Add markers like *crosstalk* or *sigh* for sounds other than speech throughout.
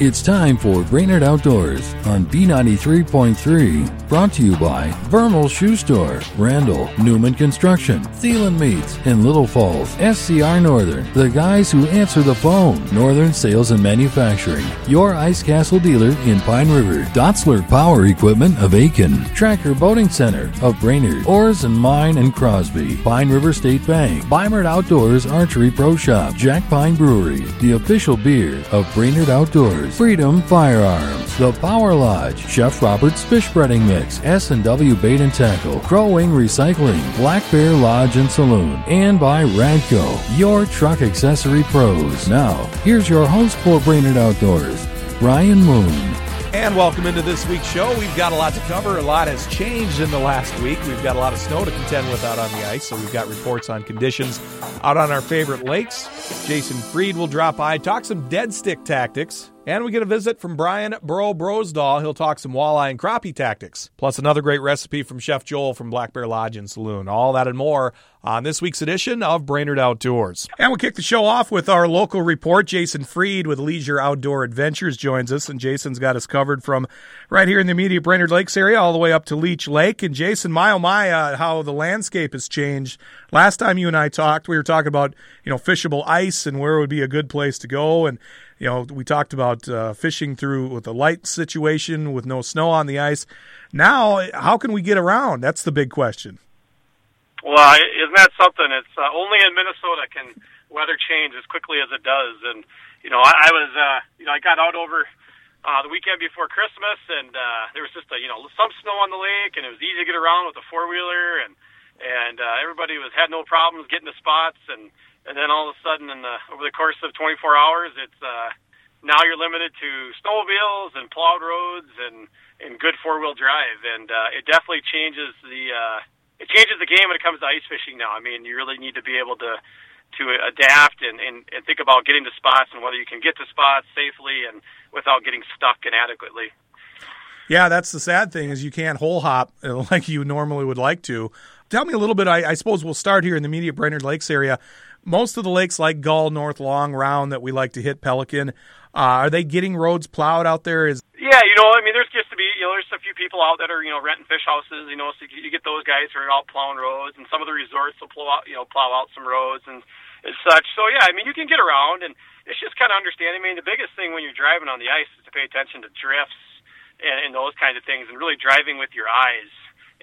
It's time for Brainerd Outdoors on B93.3. Brought to you by Vermal Shoe Store, Randall, Newman Construction, Thielen Meats, and Little Falls, SCR Northern, the guys who answer the phone, Northern Sales and Manufacturing, your Ice Castle dealer in Pine River, Dotzler Power Equipment of Aitkin, Tracker Boating Center of Brainerd, Oars and Mine and Crosby, Pine River State Bank, Beimert Outdoors Archery Pro Shop, Jack Pine Brewery, the official beer of Brainerd Outdoors. Freedom Firearms, The Power Lodge, Chef Robert's Fish Breading Mix, S&W Bait and Tackle, Crow Wing Recycling, Black Bear Lodge and Saloon, and by Radco, your truck accessory pros. Now, here's your host for Brainerd Outdoors, Ryan Moon. And welcome into this week's show. We've got a lot to cover. A lot has changed in the last week. We've got a lot of snow to contend with out on the ice, so we've got reports on conditions out on our favorite lakes. Jason Freed will drop by, talk some dead stick tactics, and we get a visit from Brian Bro Brosdahl. He'll talk some walleye and crappie tactics, plus another great recipe from Chef Joel from Black Bear Lodge and Saloon. All that and more on this week's edition of Brainerd Outdoors. And we kick the show off with our local report. Jason Freed with Leisure Outdoor Adventures joins us, and Jason's got us covered from right here in the immediate Brainerd Lakes area all the way up to Leech Lake. And Jason, my oh my, uh, how the landscape has changed. Last time you and I talked, we were talking about you know fishable ice and where would be a good place to go, and you know, we talked about uh, fishing through with a light situation with no snow on the ice. Now, how can we get around? That's the big question. Well, isn't that something? It's uh, only in Minnesota can weather change as quickly as it does. And you know, I, I was, uh, you know, I got out over uh, the weekend before Christmas, and uh, there was just a, you know, some snow on the lake, and it was easy to get around with a four wheeler, and and uh, everybody was had no problems getting to spots, and and then all of a sudden, in the over the course of 24 hours, it's uh, now you're limited to snowmobiles and plowed roads and and good four wheel drive, and uh, it definitely changes the uh, it changes the game when it comes to ice fishing. Now, I mean, you really need to be able to to adapt and, and, and think about getting to spots and whether you can get to spots safely and without getting stuck inadequately. Yeah, that's the sad thing is you can't hole hop *laughs* like you normally would like to. Tell me a little bit. I, I suppose we'll start here in the Media Brainerd Lakes area most of the lakes like Gull, North Long, Round that we like to hit Pelican, uh, are they getting roads plowed out there? Is yeah, you know, I mean, there's just to be, you know, there's a few people out that are, you know, renting fish houses, you know, so you get those guys who are out plowing roads, and some of the resorts will plow out, you know, plow out some roads and and such. So yeah, I mean, you can get around, and it's just kind of understanding. I mean, the biggest thing when you're driving on the ice is to pay attention to drifts and, and those kinds of things, and really driving with your eyes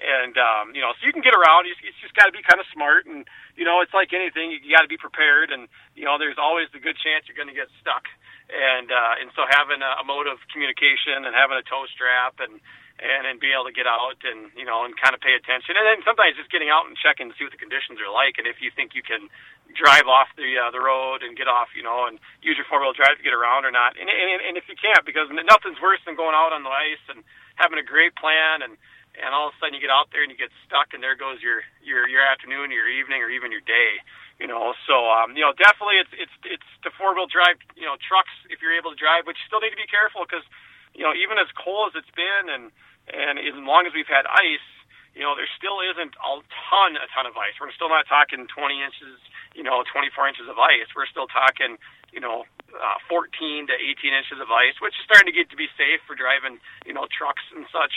and um, you know, so you can get around. It's, it's just got to be kind of smart, and you know, it's like anything. You got to be prepared, and you know, there's always the good chance you're going to get stuck. And uh, and so having a, a mode of communication and having a tow strap and and and be able to get out and you know and kind of pay attention, and then sometimes just getting out and checking to see what the conditions are like, and if you think you can drive off the uh, the road and get off, you know, and use your four wheel drive to get around or not, and, and and if you can't, because nothing's worse than going out on the ice and having a great plan and and all of a sudden you get out there and you get stuck, and there goes your your your afternoon, your evening, or even your day. You know, so um, you know, definitely it's it's it's the four wheel drive, you know, trucks if you're able to drive, but you still need to be careful because you know even as cold as it's been, and and as long as we've had ice, you know, there still isn't a ton, a ton of ice. We're still not talking 20 inches, you know, 24 inches of ice. We're still talking, you know, uh, 14 to 18 inches of ice, which is starting to get to be safe for driving, you know, trucks and such.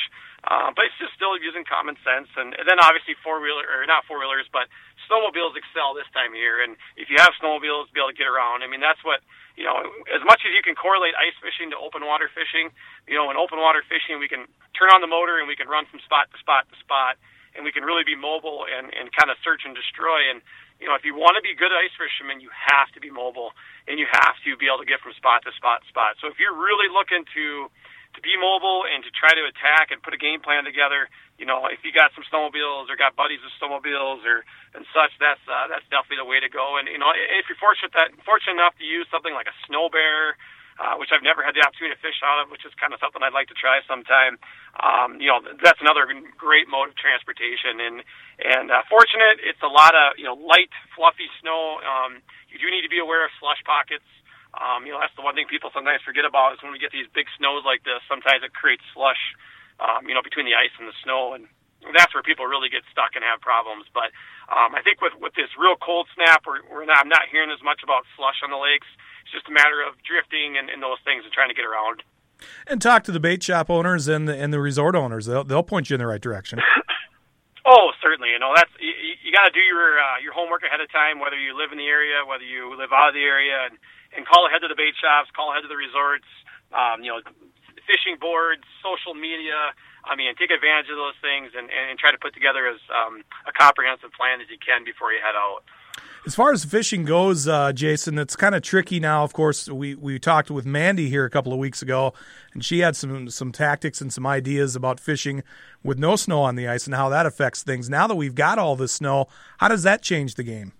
Uh, but it's just still using common sense, and, and then obviously four wheeler or not four wheelers, but snowmobiles excel this time of year. And if you have snowmobiles, be able to get around. I mean, that's what you know. As much as you can correlate ice fishing to open water fishing, you know, in open water fishing, we can turn on the motor and we can run from spot to spot to spot, and we can really be mobile and and kind of search and destroy. And you know, if you want to be good ice fishermen, you have to be mobile and you have to be able to get from spot to spot to spot. So if you're really looking to to be mobile and to try to attack and put a game plan together. You know, if you got some snowmobiles or got buddies with snowmobiles or and such, that's uh, that's definitely the way to go. And you know, if you're fortunate that fortunate enough to use something like a snow bear, uh, which I've never had the opportunity to fish out of, which is kind of something I'd like to try sometime. Um, you know, that's another great mode of transportation. And and uh, fortunate, it's a lot of you know light, fluffy snow. Um, you do need to be aware of slush pockets. Um, you know, that's the one thing people sometimes forget about is when we get these big snows like this, sometimes it creates slush, um, you know, between the ice and the snow. And that's where people really get stuck and have problems. But um, I think with, with this real cold snap, we're, we're not, I'm not hearing as much about slush on the lakes. It's just a matter of drifting and, and those things and trying to get around. And talk to the bait shop owners and the, and the resort owners. They'll they'll point you in the right direction. *laughs* oh, certainly. You know that's you, you got to do your uh, your homework ahead of time. Whether you live in the area, whether you live out of the area, and and call ahead to the bait shops, call ahead to the resorts. Um, you know, fishing boards, social media. I mean, take advantage of those things and, and try to put together as um, a comprehensive plan as you can before you head out. As far as fishing goes, uh, Jason, it's kind of tricky now. Of course, we, we talked with Mandy here a couple of weeks ago, and she had some some tactics and some ideas about fishing with no snow on the ice and how that affects things. Now that we've got all this snow, how does that change the game?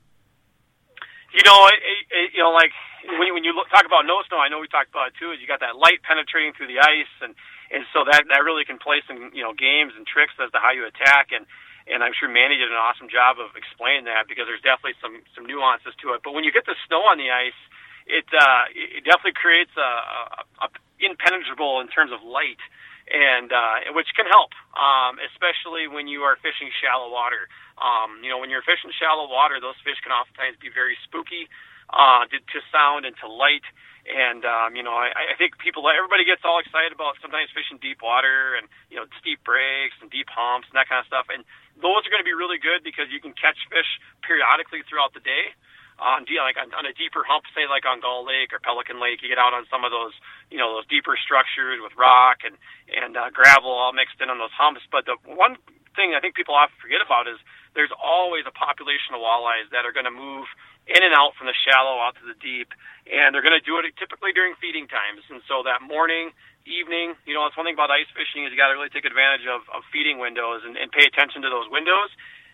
You know, it, it, you know, like when you, when you look, talk about no snow, I know we talked about it too. Is you got that light penetrating through the ice, and and so that that really can play some you know games and tricks as to how you attack. And and I'm sure Manny did an awesome job of explaining that because there's definitely some some nuances to it. But when you get the snow on the ice, it uh, it definitely creates a, a, a impenetrable in terms of light, and uh, which can help, um, especially when you are fishing shallow water. Um, you know, when you're fishing shallow water, those fish can oftentimes be very spooky uh, to, to sound and to light. And um, you know, I, I think people, everybody gets all excited about sometimes fishing deep water and you know steep breaks and deep humps and that kind of stuff. And those are going to be really good because you can catch fish periodically throughout the day. On like on, a deeper hump, say like on Gull Lake or Pelican Lake, you get out on some of those, you know, those deeper structures with rock and and uh, gravel all mixed in on those humps. But the one thing I think people often forget about is there's always a population of walleyes that are going to move in and out from the shallow out to the deep, and they're going to do it typically during feeding times. And so that morning, evening, you know, that's one thing about ice fishing is you got to really take advantage of, of feeding windows and, and pay attention to those windows.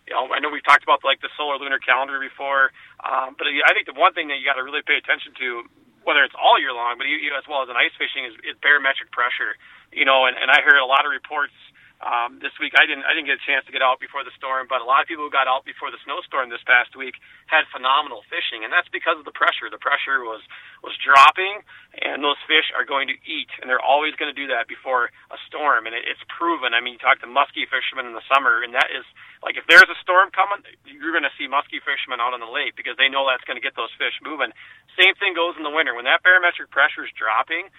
You know, I know we've talked about like the solar lunar calendar before, um, but I think the one thing that you got to really pay attention to, whether it's all year long, but you, you, as well as in ice fishing, is, is barometric pressure. You know, and, and I heard a lot of reports um, this week I didn't I didn't get a chance to get out before the storm, but a lot of people who got out before the snowstorm this past week had phenomenal fishing, and that's because of the pressure. The pressure was was dropping, and those fish are going to eat, and they're always going to do that before a storm, and it, it's proven. I mean, you talk to muskie fishermen in the summer, and that is like if there's a storm coming, you're going to see muskie fishermen out on the lake because they know that's going to get those fish moving. Same thing goes in the winter when that barometric pressure is dropping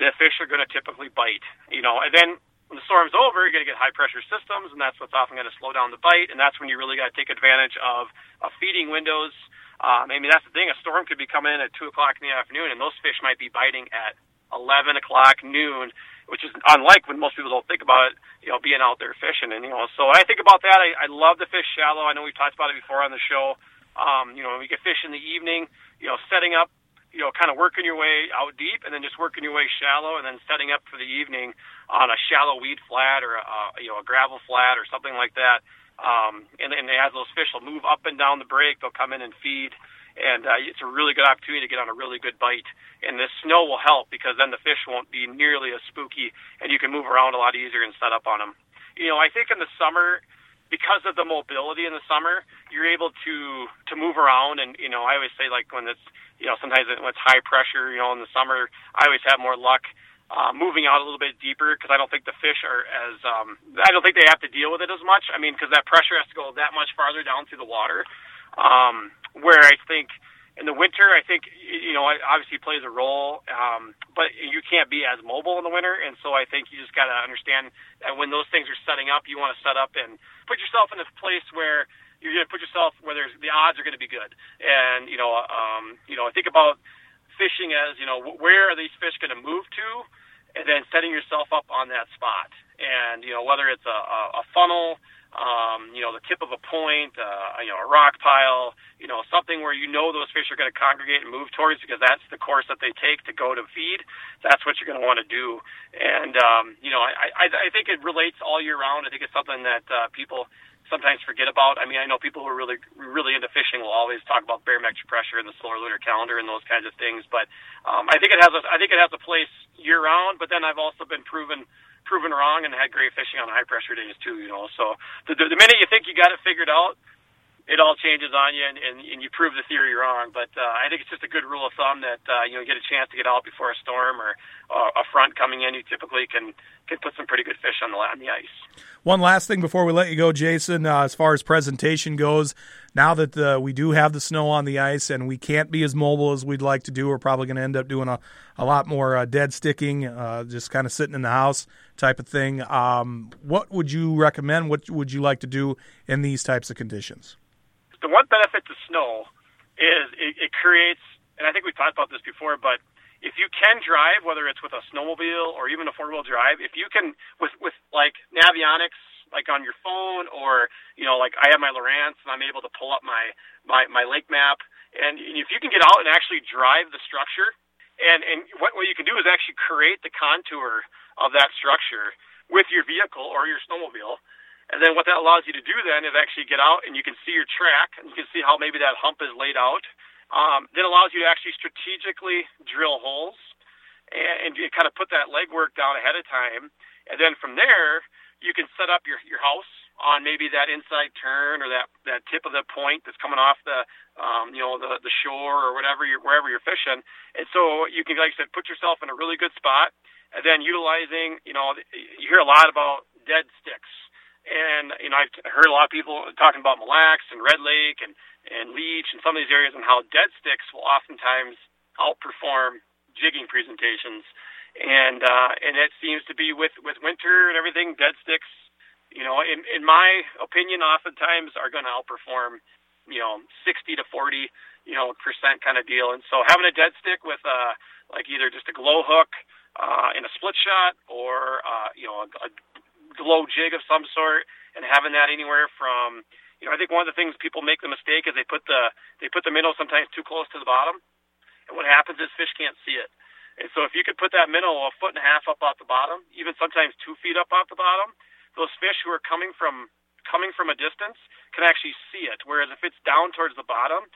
the fish are going to typically bite, you know, and then when the storm's over, you're going to get high pressure systems, and that's what's often going to slow down the bite. And that's when you really got to take advantage of, of feeding windows. Um, I mean, that's the thing. A storm could be coming in at two o'clock in the afternoon, and those fish might be biting at eleven o'clock noon, which is unlike when most people don't think about it. You know, being out there fishing, and you know, so when I think about that, I, I love the fish shallow. I know we've talked about it before on the show. Um, you know, when we get fish in the evening, you know, setting up you know, kind of working your way out deep and then just working your way shallow and then setting up for the evening on a shallow weed flat or a, you know a gravel flat or something like that. Um, and, and as those fish will move up and down the break, they'll come in and feed, and uh, it's a really good opportunity to get on a really good bite. And this snow will help because then the fish won't be nearly as spooky, and you can move around a lot easier and set up on them. You know, I think in the summer because of the mobility in the summer, you're able to to move around. And you know, I always say like when it's you know sometimes when it's high pressure, you know, in the summer, I always have more luck uh, moving out a little bit deeper because I don't think the fish are as um, I don't think they have to deal with it as much. I mean, because that pressure has to go that much farther down through the water. Um, where I think in the winter, I think you know obviously plays a role, um, but you can't be as mobile in the winter, and so I think you just got to understand that when those things are setting up, you want to set up and put yourself in a place where you're going to put yourself where there's the odds are going to be good, and you know, um, you know, I think about fishing as you know where are these fish going to move to, and then setting yourself up on that spot, and you know whether it's a, a, a funnel um, you know, the tip of a point, uh, you know, a rock pile, you know, something where you know those fish are going to congregate and move towards because that's the course that they take to go to feed. That's what you're going to want to do. And, um, you know, I, I, I think it relates all year round. I think it's something that uh, people sometimes forget about. I mean, I know people who are really, really into fishing will always talk about barometric pressure and the solar lunar calendar and those kinds of things. But um, I think it has a, I think it has a place year round. But then I've also been proven proven wrong and had great fishing on high pressure days too. You know, so the, the, minute you think you got it figured out, it all changes on you, and, and, and you prove the theory wrong. But uh, I think it's just a good rule of thumb that uh, you know get a chance to get out before a storm or uh, a front coming in, you typically can can put some pretty good fish on the on the ice. One last thing before we let you go, Jason, uh, as far as presentation goes, now that the, we do have the snow on the ice and we can't be as mobile as we'd like to do, we're probably going to end up doing a, a lot more uh, dead sticking, uh, just kind of sitting in the house type of thing. Um, what would you recommend? What would you like to do in these types of conditions? The one benefit to snow is it, it creates, and I think we've talked about this before, but if you can drive, whether it's with a snowmobile or even a four wheel drive, if you can with with like Navionics, like on your phone, or you know, like I have my Lowrance and I'm able to pull up my my my lake map, and if you can get out and actually drive the structure, and and what what you can do is actually create the contour of that structure with your vehicle or your snowmobile. And then what that allows you to do then is actually get out and you can see your track and you can see how maybe that hump is laid out um, then allows you to actually strategically drill holes and, and you kind of put that legwork down ahead of time. And then from there, you can set up your, your house on maybe that inside turn or that, that tip of the point that's coming off the, um, you know, the, the shore or whatever you're, wherever you're fishing. And so you can, like I said, put yourself in a really good spot and then utilizing, you know, you hear a lot about dead sticks. And, you know, I've heard a lot of people talking about Mille Lacs and Red Lake and, and Leech and some of these areas and how dead sticks will oftentimes outperform jigging presentations. And, uh, and it seems to be with, with winter and everything, dead sticks, you know, in, in my opinion, oftentimes are going to outperform, you know, 60 to 40, you know, percent kind of deal. And so having a dead stick with, uh, like either just a glow hook, uh, in a split shot or, uh, you know, a, a glow jig of some sort and having that anywhere from you know I think one of the things people make the mistake is they put the they put the minnow sometimes too close to the bottom. And what happens is fish can't see it. And so if you could put that minnow a foot and a half up off the bottom even sometimes two feet up off the bottom those fish who are coming from coming from a distance can actually see it. Whereas if it's down towards the bottom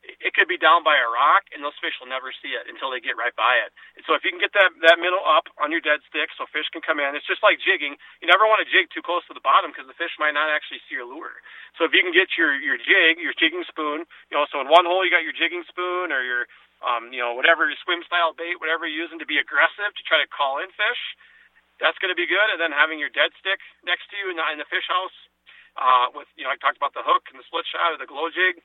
it could be down by a rock, and those fish will never see it until they get right by it. And so if you can get that that minnow up on your dead stick, so fish can come in. It's just like jigging. You never want to jig too close to the bottom because the fish might not actually see your lure. So if you can get your your jig, your jigging spoon, you know, so in one hole you got your jigging spoon or your um, you know, whatever your swim style bait, whatever you're using to be aggressive to try to call in fish, that's going to be good. And then having your dead stick next to you in the, in the fish house, uh, with you know, I talked about the hook and the split shot or the glow jig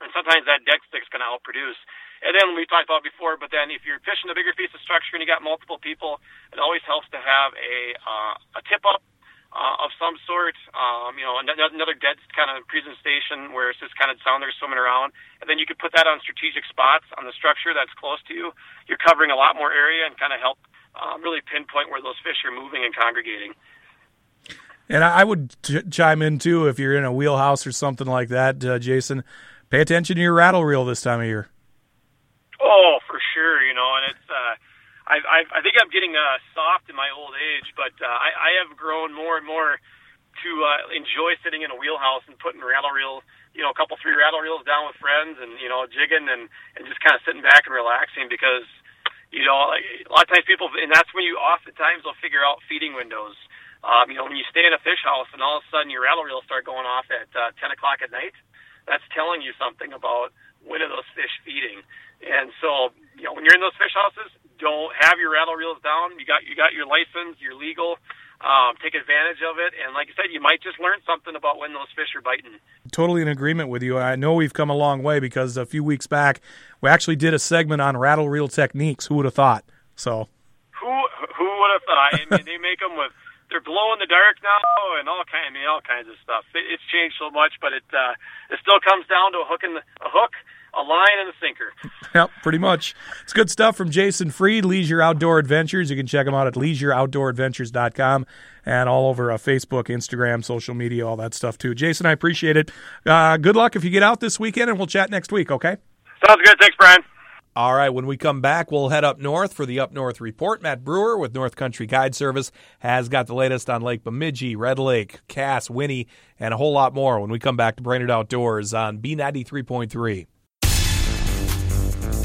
and sometimes that dead stick's going to outproduce. And then we talked about before, but then if you're fishing a bigger piece of structure and you got multiple people, it always helps to have a uh, a tip up uh, of some sort. Um, you know, another dead kind of presentation where it's just kind of sounders swimming around, and then you could put that on strategic spots on the structure that's close to you. You're covering a lot more area and kind of help um, really pinpoint where those fish are moving and congregating. And I would ch- chime in too if you're in a wheelhouse or something like that, uh, Jason pay attention to your rattle reel this time of year. Oh, for sure. You know, and it's. Uh, I, I, I think I'm getting uh, soft in my old age, but uh, I, I have grown more and more to uh, enjoy sitting in a wheelhouse and putting rattle reel, you know, a couple three rattle reels down with friends and you know jigging and and just kind of sitting back and relaxing because you know like, a lot of times people and that's when you oftentimes will figure out feeding windows. Um, you know, when you stay in a fish house and all of a sudden your rattle reels start going off at uh, 10 o'clock at night, that's telling you something about when are those fish feeding. And so, you know, when you're in those fish houses, don't have your rattle reels down. You got you got your license, you're legal. Um, take advantage of it, and like I said, you might just learn something about when those fish are biting. Totally in agreement with you. I know we've come a long way because a few weeks back we actually did a segment on rattle reel techniques. Who would have thought? So who who would have thought? I mean, they make them with they're glow in the dark now and all kind I mean all kinds of stuff. It, it's changed so much, but it uh, it still comes down to a hook and a hook, a line, and a sinker. *laughs* Yep, pretty much. It's good stuff from Jason Freed, Leisure Outdoor Adventures. You can check him out at leisureoutdooradventures.com and all over uh, Facebook, Instagram, social media, all that stuff too. Jason, I appreciate it. Uh, good luck if you get out this weekend, and we'll chat next week. Okay. Sounds good. Thanks, Brian. All right, when we come back, we'll head up north for the Up North Report. Matt Brewer with North Country Guide Service has got the latest on Lake Bemidji, Red Lake, Cass, Winnie, and a whole lot more when we come back to Brainerd Outdoors on B93.3.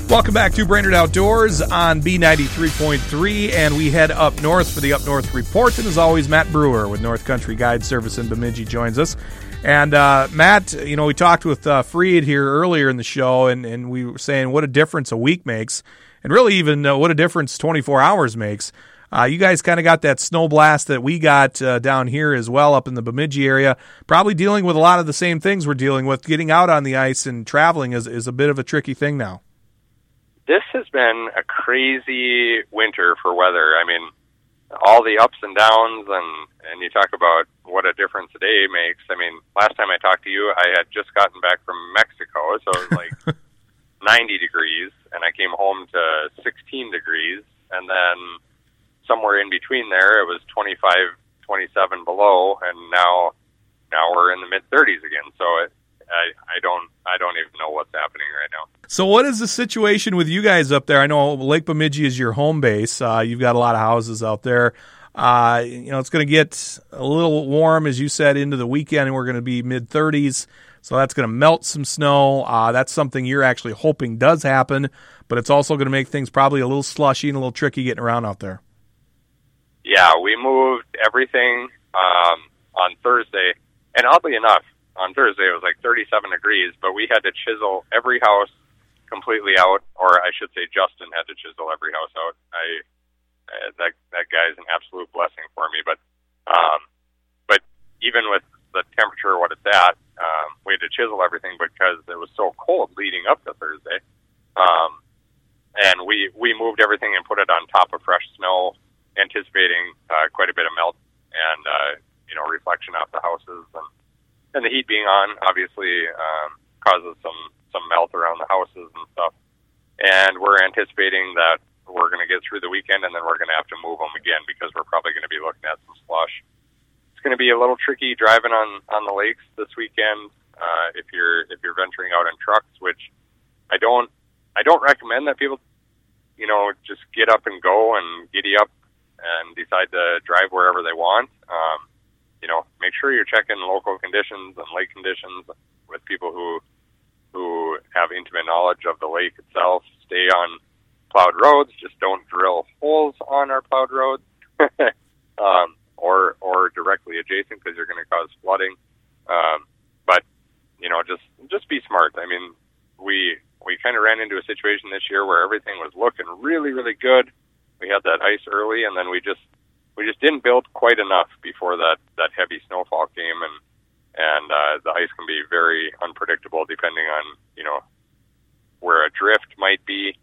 Welcome back to Brainerd Outdoors on B93.3, and we head up north for the Up North Report. And as always, Matt Brewer with North Country Guide Service in Bemidji joins us. And uh, Matt, you know, we talked with uh, Freed here earlier in the show, and, and we were saying what a difference a week makes. and really even uh, what a difference 24 hours makes. Uh, you guys kind of got that snow blast that we got uh, down here as well up in the Bemidji area. Probably dealing with a lot of the same things we're dealing with. Getting out on the ice and traveling is, is a bit of a tricky thing now. This has been a crazy winter for weather. I mean, all the ups and downs, and and you talk about what a difference a day makes. I mean, last time I talked to you, I had just gotten back from Mexico, so it was like *laughs* 90 degrees, and I came home to 16 degrees, and then somewhere in between there, it was 25, 27 below, and now now we're in the mid 30s again. So it, I, I don't I don't even know what's happening right now. So what is the situation with you guys up there? I know Lake Bemidji is your home base. Uh, you've got a lot of houses out there. Uh, you know it's going to get a little warm as you said into the weekend, and we're going to be mid 30s. So that's going to melt some snow. Uh, that's something you're actually hoping does happen, but it's also going to make things probably a little slushy and a little tricky getting around out there. Yeah, we moved everything um, on Thursday, and oddly enough, on Thursday it was like 37 degrees, but we had to chisel every house completely out, or I should say, Justin had to chisel every house out. I uh, that that guy is an absolute blessing for me, but um, but even with the temperature what it's at, um, we had to chisel everything because it was so cold leading up to Thursday. Um, and we we moved everything and put it on top of fresh snow anticipating uh, quite a bit of melt and uh, you know reflection off the houses and and the heat being on obviously um, causes some some melt around the houses and stuff. And we're anticipating that we're going to get through the weekend and then we're going to have to move them again because we're probably going to be looking at some slush. It's going to be a little tricky driving on on the lakes this weekend uh, if you're if you're venturing out in trucks, which I don't I don't recommend that people you know just get up and go and giddy up and decide to drive wherever they want. Um, you know, make sure you're checking local conditions and lake conditions with people who who have intimate knowledge of the lake itself. Stay on plowed roads. Just don't drill holes on our plowed roads, *laughs* um, or or directly adjacent because you're going to cause flooding. Um, but you know, just just be smart. I mean, we we kind of ran into a situation this year where everything was looking really really good we had that ice early, and then we just we just didn't build quite enough before that that heavy snowfall came, and and uh, the ice can be very unpredictable depending on you know where a drift might be.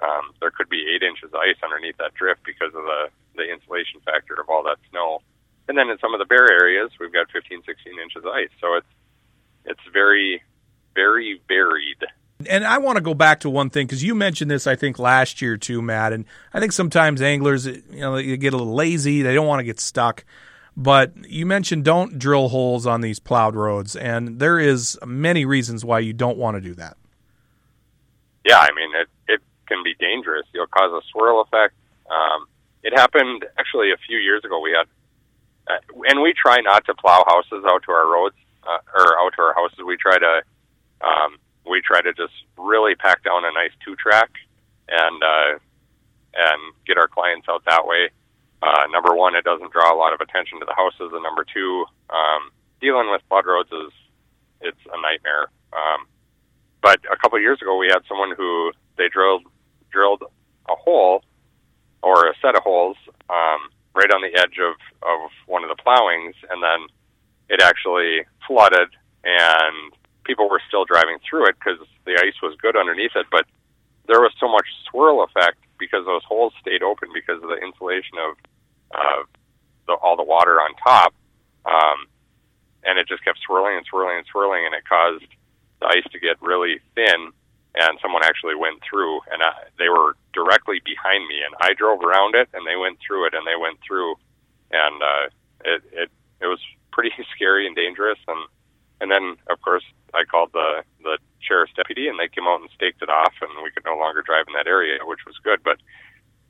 Um, there could be eight inches of ice underneath that drift because of the the insulation factor of all that snow. And then in some of the bare areas, we've got 15, 16 inches of ice. So it's it's very, very varied and I want to go back to one thing because you mentioned this, I think, last year too, Matt. And I think sometimes anglers, you know, they get a little lazy. They don't want to get stuck. But you mentioned don't drill holes on these plowed roads, and there is many reasons why you don't want to do that. Yeah, I mean it. It can be dangerous. You'll cause a swirl effect. Um, it happened actually a few years ago. We had, uh, and we try not to plow houses out to our roads uh, or out to our houses. We try to um, we try to just really pack down a nice two track and uh, and get our clients out that way. Uh, number one, it doesn't draw a lot of attention to the houses, and number two, um, dealing with flood roads is it's a nightmare. Um, but a couple of years ago, we had someone who they drilled drilled a hole or a set of holes um, right on the edge of of one of the plowings, and then it actually flooded and people were still driving through it because the ice was good underneath it, but there was so much swirl effect because those holes stayed open because of the insulation of uh, the, all the water on top, um, and it just kept swirling and swirling and swirling, and it caused the ice to get really thin. And someone actually went through, and I, they were directly behind me, and I drove around it, and they went through it, and they went through, and uh, it it it was pretty *laughs* scary and dangerous, and and then of course I called the the sheriff's deputy, and they came out and staked it off, and we could no longer drive in that area, which was good. But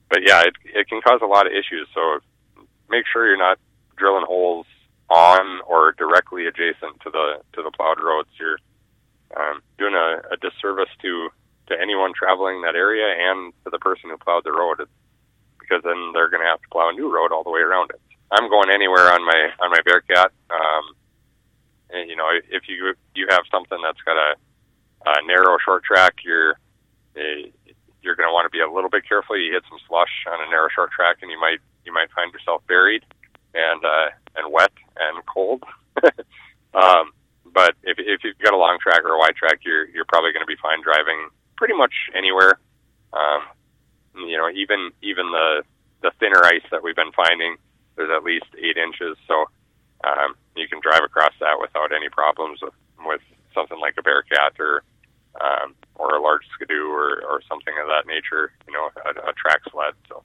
but yeah, it it can cause a lot of issues. So make sure you're not drilling holes on or directly adjacent to the to the plowed roads. You're um, doing a, a disservice to to anyone traveling that area and to the person who plowed the road, because then they're going to have to plow a new road all the way around it. I'm going anywhere on my on my Bearcat. Um, you know, if you you have something that's got a, a narrow short track, you're uh, you're going to want to be a little bit careful. You hit some slush on a narrow short track, and you might you might find yourself buried and uh, and wet and cold. *laughs* um, but if if you've got a long track or a wide track, you're you're probably going to be fine driving pretty much anywhere. Um, you know, even even the the thinner ice that we've been finding, there's at least eight inches, so um, you can drive across that without any problems with, with something like a Bearcat or um, or a large skidoo or, or something of that nature. You know, a, a track sled. So.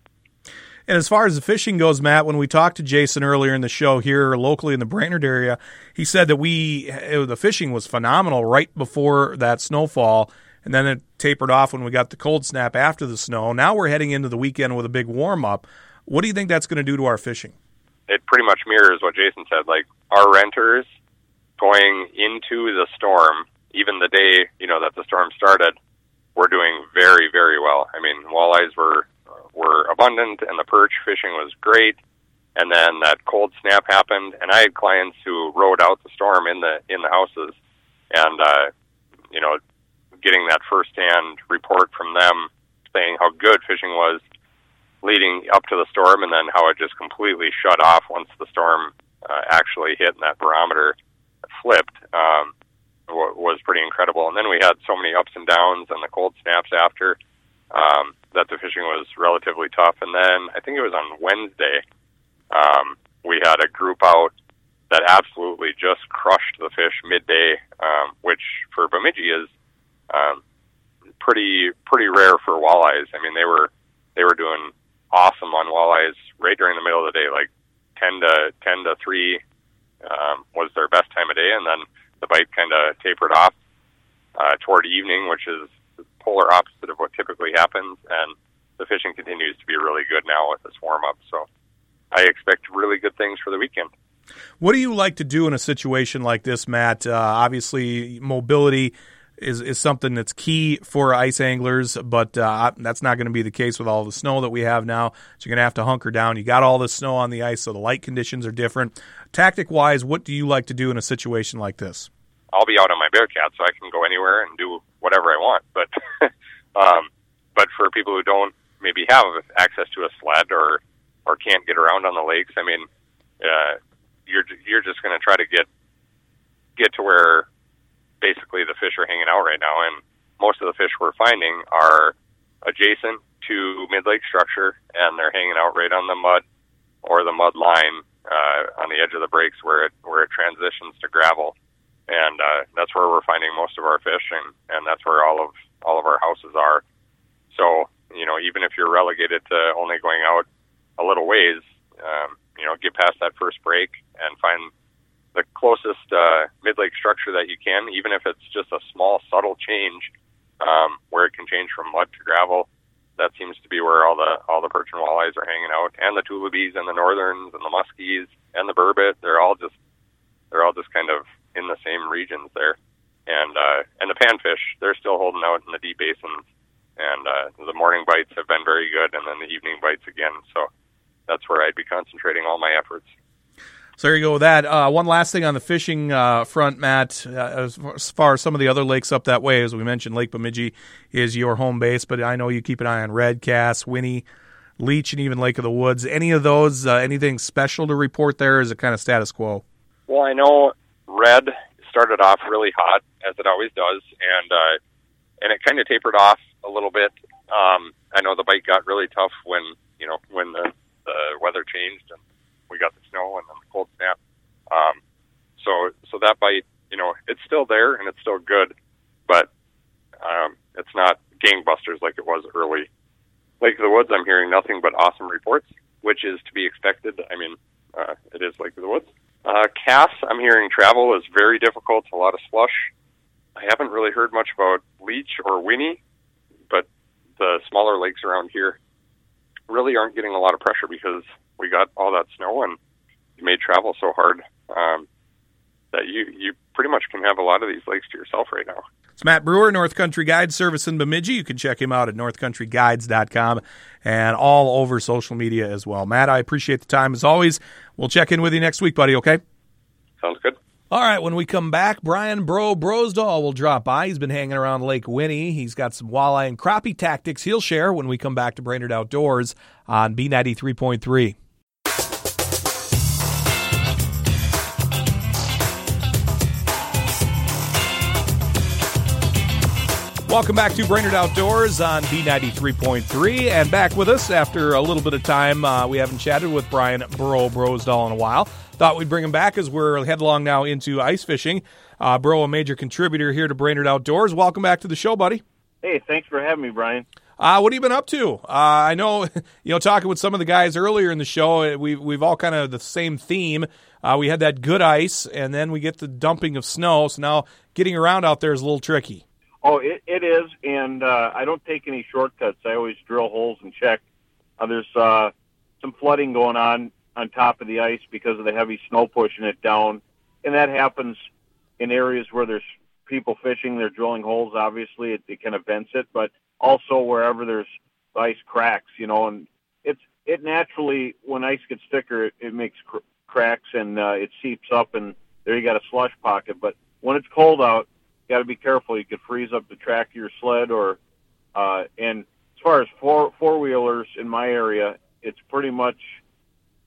And as far as the fishing goes, Matt, when we talked to Jason earlier in the show here locally in the Brainerd area, he said that we it, the fishing was phenomenal right before that snowfall, and then it tapered off when we got the cold snap after the snow. Now we're heading into the weekend with a big warm up. What do you think that's going to do to our fishing? It pretty much mirrors what Jason said. Like our renters going into the storm, even the day you know that the storm started, we're doing very very well. I mean, walleyes were were abundant and the perch fishing was great. And then that cold snap happened, and I had clients who rode out the storm in the in the houses, and uh, you know, getting that firsthand report from them saying how good fishing was leading up to the storm, and then how it just completely shut off once the storm uh, actually hit and that barometer flipped um, was pretty incredible. And then we had so many ups and downs and the cold snaps after um, that the fishing was relatively tough. And then I think it was on Wednesday, um, we had a group out that absolutely just crushed the fish midday, um, which for Bemidji is um, pretty pretty rare for walleyes. I mean, they were they were doing awesome on walleyes right during the middle of the day, like ten to ten to three um, was their best time of day, and then the bite kind of tapered off uh, toward evening, which is the polar opposite of what typically happens, and the fishing continues to be really good now with this warm up. So I expect really good things for the weekend. What do you like to do in a situation like this, Matt? Uh, obviously, mobility is is something that's key for ice anglers, but uh, that's not going to be the case with all the snow that we have now. So you're going to have to hunker down. You got all the snow on the ice, so the light conditions are different. Tactic wise, what do you like to do in a situation like this? I'll be out on my Bearcat, so I can go anywhere and do whatever I want. But *laughs* um, but for people who don't maybe have access to a sled or or can't get around on the lakes, I mean, uh, you're you're just going to try to get get to where basically the fish are hanging out right now, and most of the fish we're finding are adjacent to mid lake structure, and they're hanging out right on the mud or the mud line uh, on the edge of the breaks where it where it transitions to gravel and uh, that's where we're finding most of our fish, and and that's where all of all of our houses are. So you know, even if you're relegated to only going out a little ways, um, you know, get past that first break and find the closest uh, mid lake structure that you can, even if it's just a small, subtle change um, where it can change from mud to gravel. That seems to be where all the all the perch and walleyes are hanging out, and the tullibees and the northerns and the muskies and the burbot. They're all just they're all just kind of in the same regions there. And uh, and the panfish, they're still holding out in the deep basins, and uh, the morning bites have been very good, and then the evening bites again. So that's where I'd be concentrating all my efforts. So there you go with that. Uh, one last thing on the fishing uh, front, Matt. Uh, as, far as some of the other lakes up that way, as we mentioned, Lake Bemidji is your home base, but I know you keep an eye on Red, Cass, Winnie, Leech, and even Lake of the Woods. Any of those, uh, anything special to report there? is it kind of status quo? Well, I know red started off really hot as it always does, and uh, and it kind of tapered off a little bit. Um, I know the bite got really tough when you know when the, the weather changed and we got the snow and then the cold snap. Um, so so that bite, you know, it's still there and it's still good, but um, it's not gangbusters like it was early. Lake of the Woods, I'm hearing nothing but awesome reports, which is to be expected. I mean, uh, it is Lake of the Woods. Uh, Cass, I'm hearing travel is very difficult, a lot of slush. I haven't really heard much about Leech or Winnie, but the smaller lakes around here really aren't getting a lot of pressure because we got all that snow and made travel so hard um, that you you pretty much can have a lot of these lakes to yourself right now. It's Matt Brewer, North Country Guide Service in Bemidji. You can check him out at northcountryguides.com and all over social media as well. Matt, I appreciate the time as always. We'll check in with you next week, buddy, okay? Sounds good. All right, when we come back, Brian Bro Brosdahl will drop by. He's been hanging around Lake Winnie. He's got some walleye and crappie tactics he'll share when we come back to Brainerd Outdoors on B93.3. Welcome back to Brainerd Outdoors on B93.3. And back with us after a little bit of time. Uh, we haven't chatted with Brian Bro Brosdahl in a while. Thought we'd bring him back as we're headlong now into ice fishing. Uh, Bro, a major contributor here to Brainerd Outdoors. Welcome back to the show, buddy. Hey, thanks for having me, Brian. Uh, what have you been up to? Uh, I know, *laughs* you know, talking with some of the guys earlier in the show, we, we've all kind of the same theme. Uh, we had that good ice, and then we get the dumping of snow. So now getting around out there is a little tricky. Oh, it, it is, and uh, I don't take any shortcuts. I always drill holes and check. Uh, there's uh, some flooding going on on top of the ice because of the heavy snow pushing it down, and that happens in areas where there's people fishing. They're drilling holes. Obviously, it, it kind of vents it, but also wherever there's ice cracks, you know, and it's it naturally when ice gets thicker, it, it makes cr- cracks and uh, it seeps up, and there you got a slush pocket. But when it's cold out, got to be careful. You could freeze up the track of your sled, or uh, and as far as four four wheelers in my area, it's pretty much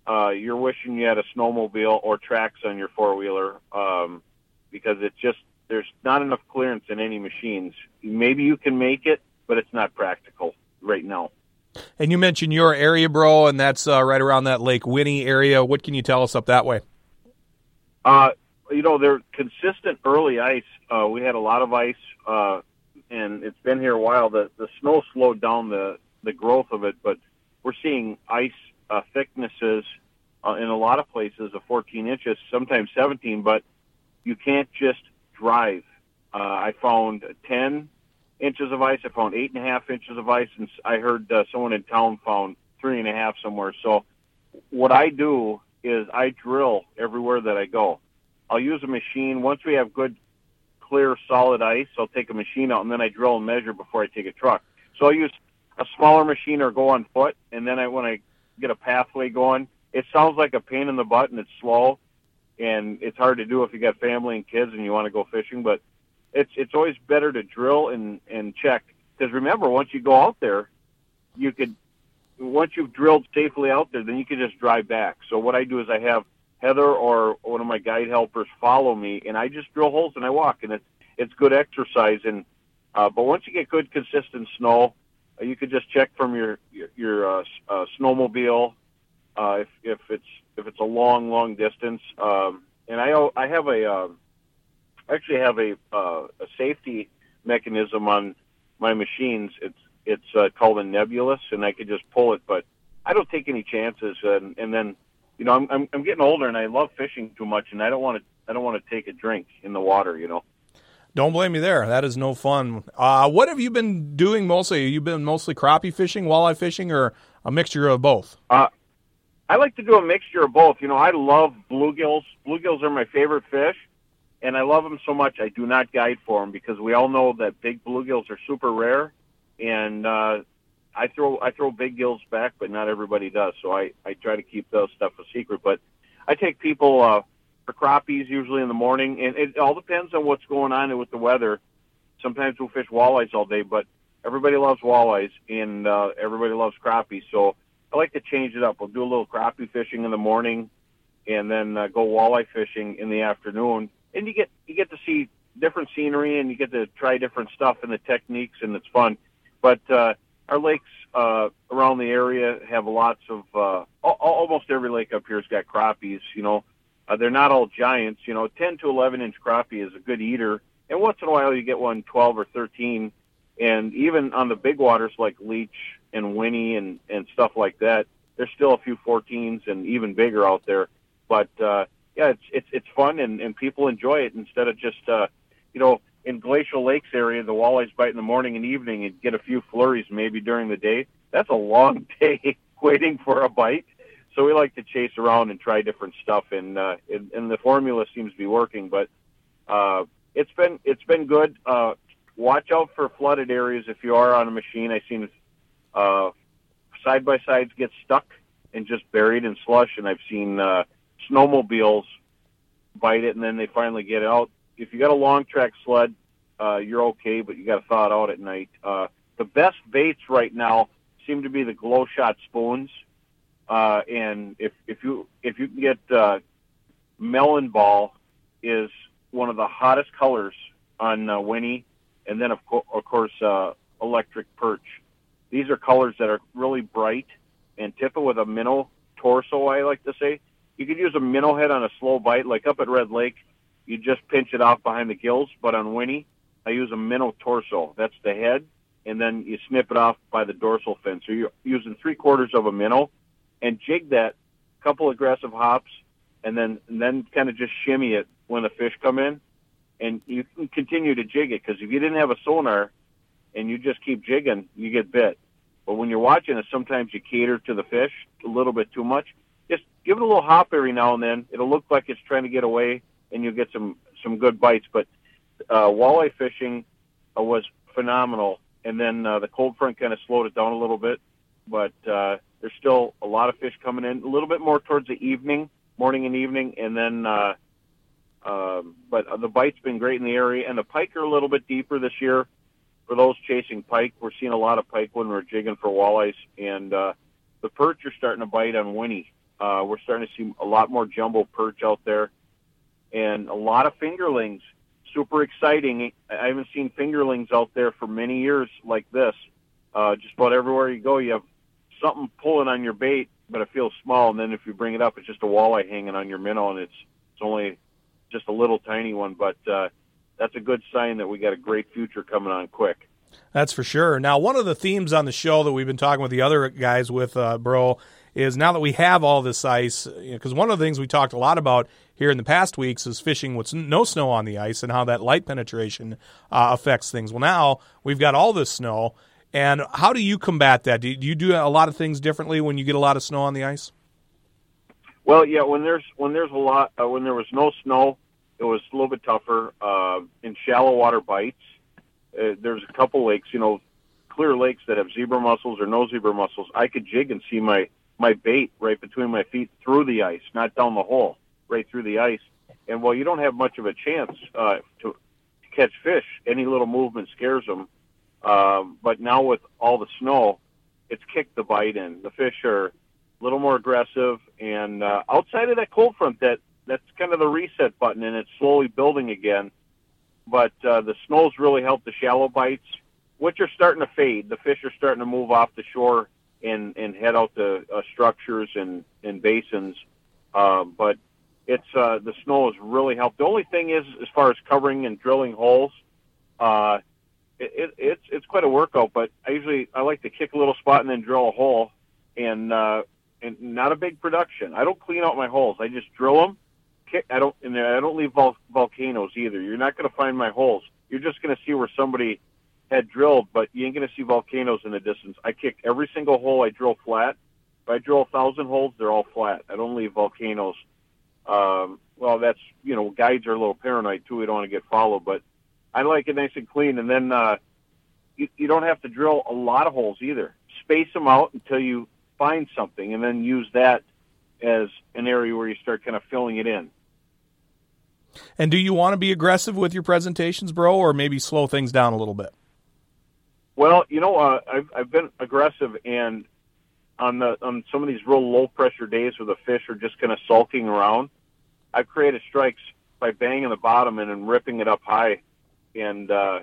uh, you're wishing you had a snowmobile or tracks on your four wheeler um, because it's just there's not enough clearance in any machines. Maybe you can make it, but it's not practical right now. And you mentioned your area, bro, and that's uh, right around that Lake Winnie area. What can you tell us up that way? Uh, you know, they're consistent early ice. Uh, we had a lot of ice, uh, and it's been here a while. The the snow slowed down the the growth of it, but we're seeing ice uh, thicknesses uh, in a lot of places of 14 inches, sometimes 17. But you can't just drive. Uh, I found 10 inches of ice. I found eight and a half inches of ice, and I heard uh, someone in town found three and a half somewhere. So what I do is I drill everywhere that I go. I'll use a machine. Once we have good, clear, solid ice, I'll take a machine out and then I drill and measure before I take a truck. So I'll use a smaller machine or go on foot, and then I when I get a pathway going, it sounds like a pain in the butt and it's slow, and it's hard to do if you got family and kids and you want to go fishing. But it's it's always better to drill and and check because remember once you go out there, you could once you've drilled safely out there, then you can just drive back. So what I do is I have Heather or one of my guide helpers follow me, and I just drill holes and I walk, and it's it's good exercise. And uh, but once you get good consistent snow, uh, you could just check from your your, your uh, uh, snowmobile uh, if if it's if it's a long long distance. Um, and I I have a uh, actually have a uh, a safety mechanism on my machines. It's it's uh, called a nebulous, and I could just pull it, but I don't take any chances. And and then you know, I'm, I'm I'm getting older and I love fishing too much, and I don't want to I don't want to take a drink in the water. You know. Don't blame me there. That is no fun. Uh, what have you been doing mostly? You've you been mostly crappie fishing, walleye fishing, or a mixture of both? Uh, I like to do a mixture of both. You know, I love bluegills. Bluegills are my favorite fish, and I love them so much I do not guide for them because we all know that big bluegills are super rare, and uh, I throw I throw big gills back, but not everybody does. So I I try to keep those stuff a secret. But I take people uh, for crappies usually in the morning, and it all depends on what's going on with the weather. Sometimes we'll fish walleyes all day, but everybody loves walleyes and uh, everybody loves crappies. So I like to change it up. We'll do a little crappie fishing in the morning, and then uh, go walleye fishing in the afternoon. And you get you get to see different scenery, and you get to try different stuff and the techniques, and it's fun. But uh, our lakes uh, around the area have lots of uh, almost every lake up here has got crappies. You know, uh, they're not all giants. You know, 10 to 11 inch crappie is a good eater, and once in a while you get one 12 or 13. And even on the big waters like Leech and Winnie and and stuff like that, there's still a few 14s and even bigger out there. But uh, yeah, it's it's it's fun and and people enjoy it instead of just uh, you know in Glacial Lakes area, the walleyes bite in the morning and evening and get a few flurries maybe during the day. That's a long *laughs* day waiting for a bite. So we like to chase around and try different stuff, and uh, and, and the formula seems to be working. But uh, it's been it's been good. Uh, watch out for flooded areas if you are on a machine. I've seen uh, side by sides get stuck and just buried in slush, and I've seen uh, snowmobiles bite it, and then they finally get out. If you got a long track sled, uh, you're okay, but you got to thaw it out at night. Uh, the best baits right now seem to be the glow shot spoons. Uh, and if, if you if you can get uh, melon ball is one of the hottest colors on uh, Winnie, and then of, co- of course uh, electric perch. These are colors that are really bright and it with a minnow torso. I like to say you could use a minnow head on a slow bite, like up at Red Lake. You just pinch it off behind the gills, but on Winnie, I use a minnow torso. That's the head, and then you snip it off by the dorsal fin. So you're using three quarters of a minnow, and jig that couple aggressive hops, and then and then kind of just shimmy it when the fish come in, and you can continue to jig it because if you didn't have a sonar, and you just keep jigging, you get bit. But when you're watching it, sometimes you cater to the fish a little bit too much. Just give it a little hop every now and then. It'll look like it's trying to get away, and you'll get some some good bites. But uh, walleye fishing uh, was phenomenal, and then uh, the cold front kind of slowed it down a little bit. But uh, there's still a lot of fish coming in, a little bit more towards the evening, morning and evening, and then. Uh, um, but the bite's been great in the area, and the pike are a little bit deeper this year. For those chasing pike, we're seeing a lot of pike when we're jigging for walleyes, and uh, the perch are starting to bite on Winnie. Uh, we're starting to see a lot more jumbo perch out there, and a lot of fingerlings. Super exciting. I haven't seen fingerlings out there for many years like this. Uh, just about everywhere you go, you have something pulling on your bait, but it feels small. And then if you bring it up, it's just a walleye hanging on your minnow, and it's it's only just a little tiny one. But uh, that's a good sign that we got a great future coming on quick. That's for sure. Now, one of the themes on the show that we've been talking with the other guys with, uh, bro, is now that we have all this ice, because you know, one of the things we talked a lot about here in the past weeks is fishing with no snow on the ice and how that light penetration uh, affects things. Well, now we've got all this snow, and how do you combat that? Do you do a lot of things differently when you get a lot of snow on the ice? Well, yeah, when there's when there's a lot uh, when there was no snow, it was a little bit tougher. Uh, in shallow water bites, uh, there's a couple lakes, you know, clear lakes that have zebra mussels or no zebra mussels. I could jig and see my my bait right between my feet through the ice, not down the hole, right through the ice. And while you don't have much of a chance uh, to, to catch fish, any little movement scares them. Um, but now with all the snow, it's kicked the bite in. The fish are a little more aggressive, and uh, outside of that cold front, that that's kind of the reset button, and it's slowly building again. But uh, the snow's really helped the shallow bites, which are starting to fade. The fish are starting to move off the shore and and head out to uh, structures and and basins. Uh, but it's uh, the snow has really helped. The only thing is, as far as covering and drilling holes, uh, it, it, it's it's quite a workout. But I usually I like to kick a little spot and then drill a hole, and uh, and not a big production. I don't clean out my holes. I just drill them. Kick. I don't and I don't leave vol- volcanoes either. You're not going to find my holes. You're just going to see where somebody had drilled, but you ain't going to see volcanoes in the distance. I kick every single hole I drill flat. If I drill a thousand holes, they're all flat. I don't leave volcanoes. Um, well, that's you know, guides are a little paranoid too. We don't want to get followed, but I like it nice and clean. And then uh, you, you don't have to drill a lot of holes either. Space them out until you find something, and then use that as an area where you start kind of filling it in. And do you want to be aggressive with your presentations, bro, or maybe slow things down a little bit? Well, you know, uh, I've I've been aggressive, and on the on some of these real low pressure days where the fish are just kind of sulking around, I've created strikes by banging the bottom and then ripping it up high, and uh,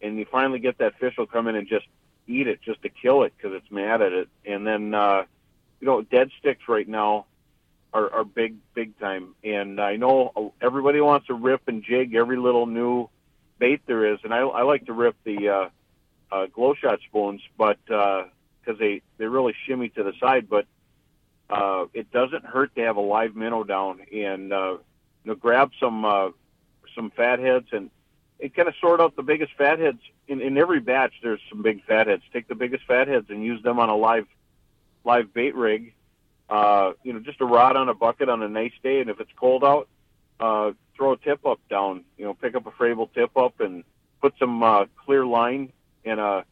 and you finally get that fish will come in and just eat it just to kill it because it's mad at it, and then uh, you know dead sticks right now are, are big big time, and I know everybody wants to rip and jig every little new bait there is, and I I like to rip the uh, uh, glow shot spoons, but because uh, they they really shimmy to the side, but uh, it doesn't hurt to have a live minnow down and uh, you know grab some uh, some fatheads and and kind of sort out the biggest fatheads in, in every batch. There's some big fatheads. Take the biggest fatheads and use them on a live live bait rig. Uh, you know, just a rod on a bucket on a nice day, and if it's cold out, uh, throw a tip up down. You know, pick up a Frabill tip up and put some uh, clear line and a,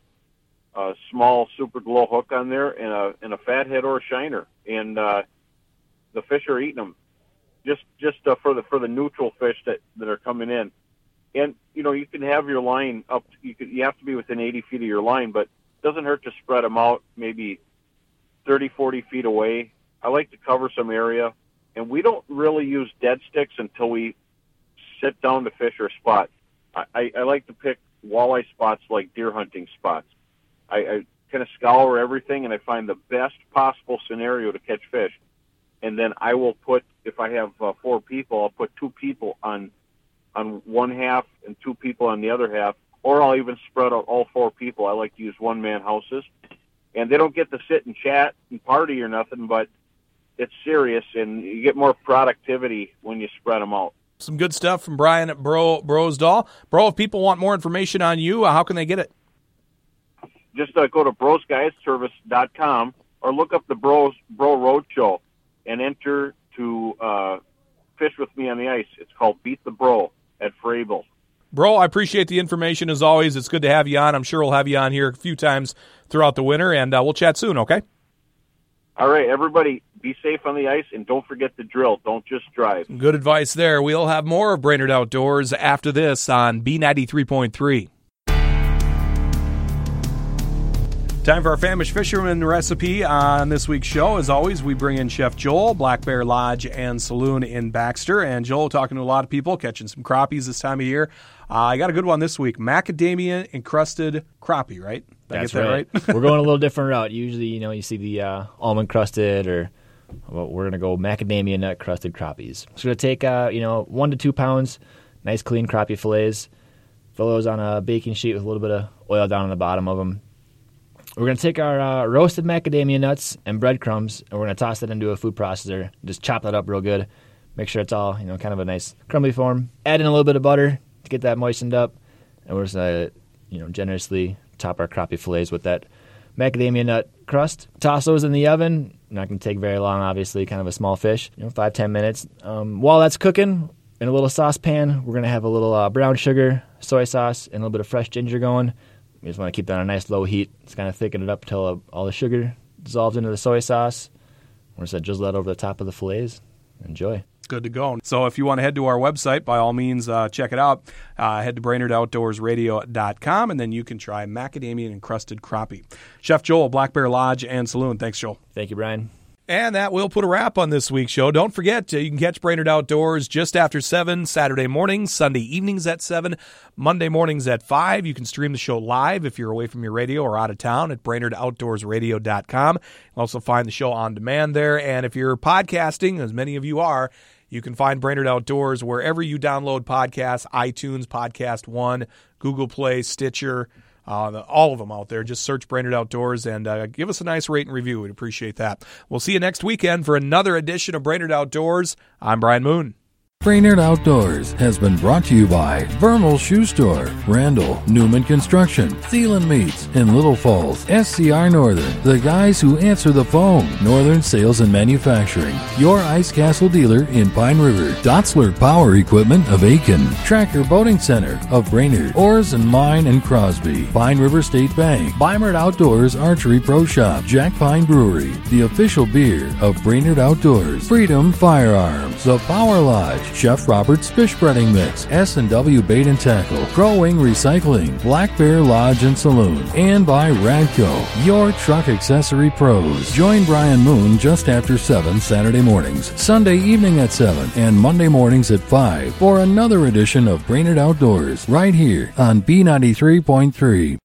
a small super glow hook on there and a and a fathead or a shiner, and uh, the fish are eating them. just just uh, for the for the neutral fish that that are coming in. And you know, you can have your line up. You could you have to be within 80 feet of your line, but it doesn't hurt to spread them out maybe 30, 40 feet away. I like to cover some area, and we don't really use dead sticks until we sit down to fish or spot. I, I, I like to pick walleye spots like deer hunting spots. I, I kind of scour everything, and I find the best possible scenario to catch fish. And then I will put, if I have uh, four people, I'll put two people on on one half and two people on the other half, or I'll even spread out all four people. I like to use one man houses, and they don't get to sit and chat and party or nothing, but it's serious, and you get more productivity when you spread them out. Some good stuff from Brian at Bro Brosdahl. Bro, if people want more information on you, uh, how can they get it? Just uh, go to brosguideservice.com or look up the Bros Bro Road Show and enter to uh, fish with me on the ice. It's called Beat the Bro at Frabill. Bro, I appreciate the information as always. It's good to have you on. I'm sure we'll have you on here a few times throughout the winter, and uh, we'll chat soon, okay? All right, everybody, be safe on the ice and don't forget to drill. Don't just drive. Good advice there. We'll have more of Brainerd Outdoors after this on B93.3. Time for our famished fisherman recipe on this week's show. As always, we bring in Chef Joel, Black Bear Lodge and Saloon in Baxter. And Joel, talking to a lot of people, catching some crappies this time of year. Uh, I got a good one this week macadamia encrusted crappie, right? Did That's that right. right? *laughs* we're going a little *laughs* different route. Usually, you know, you see the uh, almond crusted, or well, we're going to go macadamia nut crusted crappies. So we're going to take, uh, you know, one to two pounds, nice clean crappie fillets, fill those on a baking sheet with a little bit of oil down on the bottom of them. We're going to take our uh, roasted macadamia nuts and breadcrumbs, and we're going to toss that into a food processor. Just chop that up real good. Make sure it's all, you know, kind of a nice crumbly form. Add in a little bit of butter to get that moistened up, and we're just going to, you know, generously top our crappie fillets with that macadamia nut crust. Toss those in the oven. Not going to take very long, obviously, kind of a small fish, you know, five, ten minutes. Um, while that's cooking, in a little saucepan, we're going to have a little uh, brown sugar, soy sauce, and a little bit of fresh ginger going. You just want to keep that on a nice low heat. It's kind of thicken it up until uh, all the sugar dissolves into the soy sauce. We're just going to drizzle that over the top of the fillets. Enjoy. Good to go. So if you want to head to our website, by all means, uh, check it out. Uh, head to BrainerdOutdoorsRadio.com, and then you can try macadamia encrusted crappie. Chef Joel, Black Bear Lodge and Saloon. Thanks, Joel. Thank you, Brian. And that will put a wrap on this week's show. Don't forget, uh, you can catch Brainerd Outdoors just after 7, Saturday mornings, Sunday evenings at 7, Monday mornings at 5. You can stream the show live if you're away from your radio or out of town at BrainerdOutdoorsRadio.com. You'll also find the show on demand there. And if you're podcasting, as many of you are, you can find Brainerd Outdoors wherever you download podcasts iTunes, Podcast One, Google Play, Stitcher. Uh, all of them out there. Just search Brainerd Outdoors and uh, give us a nice rate and review. We'd appreciate that. We'll see you next weekend for another edition of Brainerd Outdoors. I'm Brian Moon. Brainerd Outdoors has been brought to you by Vermal Shoe Store, Randall, Newman Construction, Thielen Meats, and Little Falls, SCR Northern, the guys who answer the phone, Northern Sales and Manufacturing, your Ice Castle dealer in Pine River, Dotzler Power Equipment of Aitkin, Tracker Boating Center of Brainerd, Oars and Mine and Crosby, Pine River State Bank, Beimert Outdoors Archery Pro Shop, Jack Pine Brewery, the official beer of Brainerd Outdoors, Freedom Firearms, The Power Lodge, Chef Robert's Fish Breading Mix, S&W Bait and Tackle, Pro Wing Recycling, Black Bear Lodge and Saloon, and by Radco, your truck accessory pros. Join Brian Moon just after 7 Saturday mornings, Sunday evening at 7, and Monday mornings at 5 for another edition of Brainerd Outdoors right here on B93.3.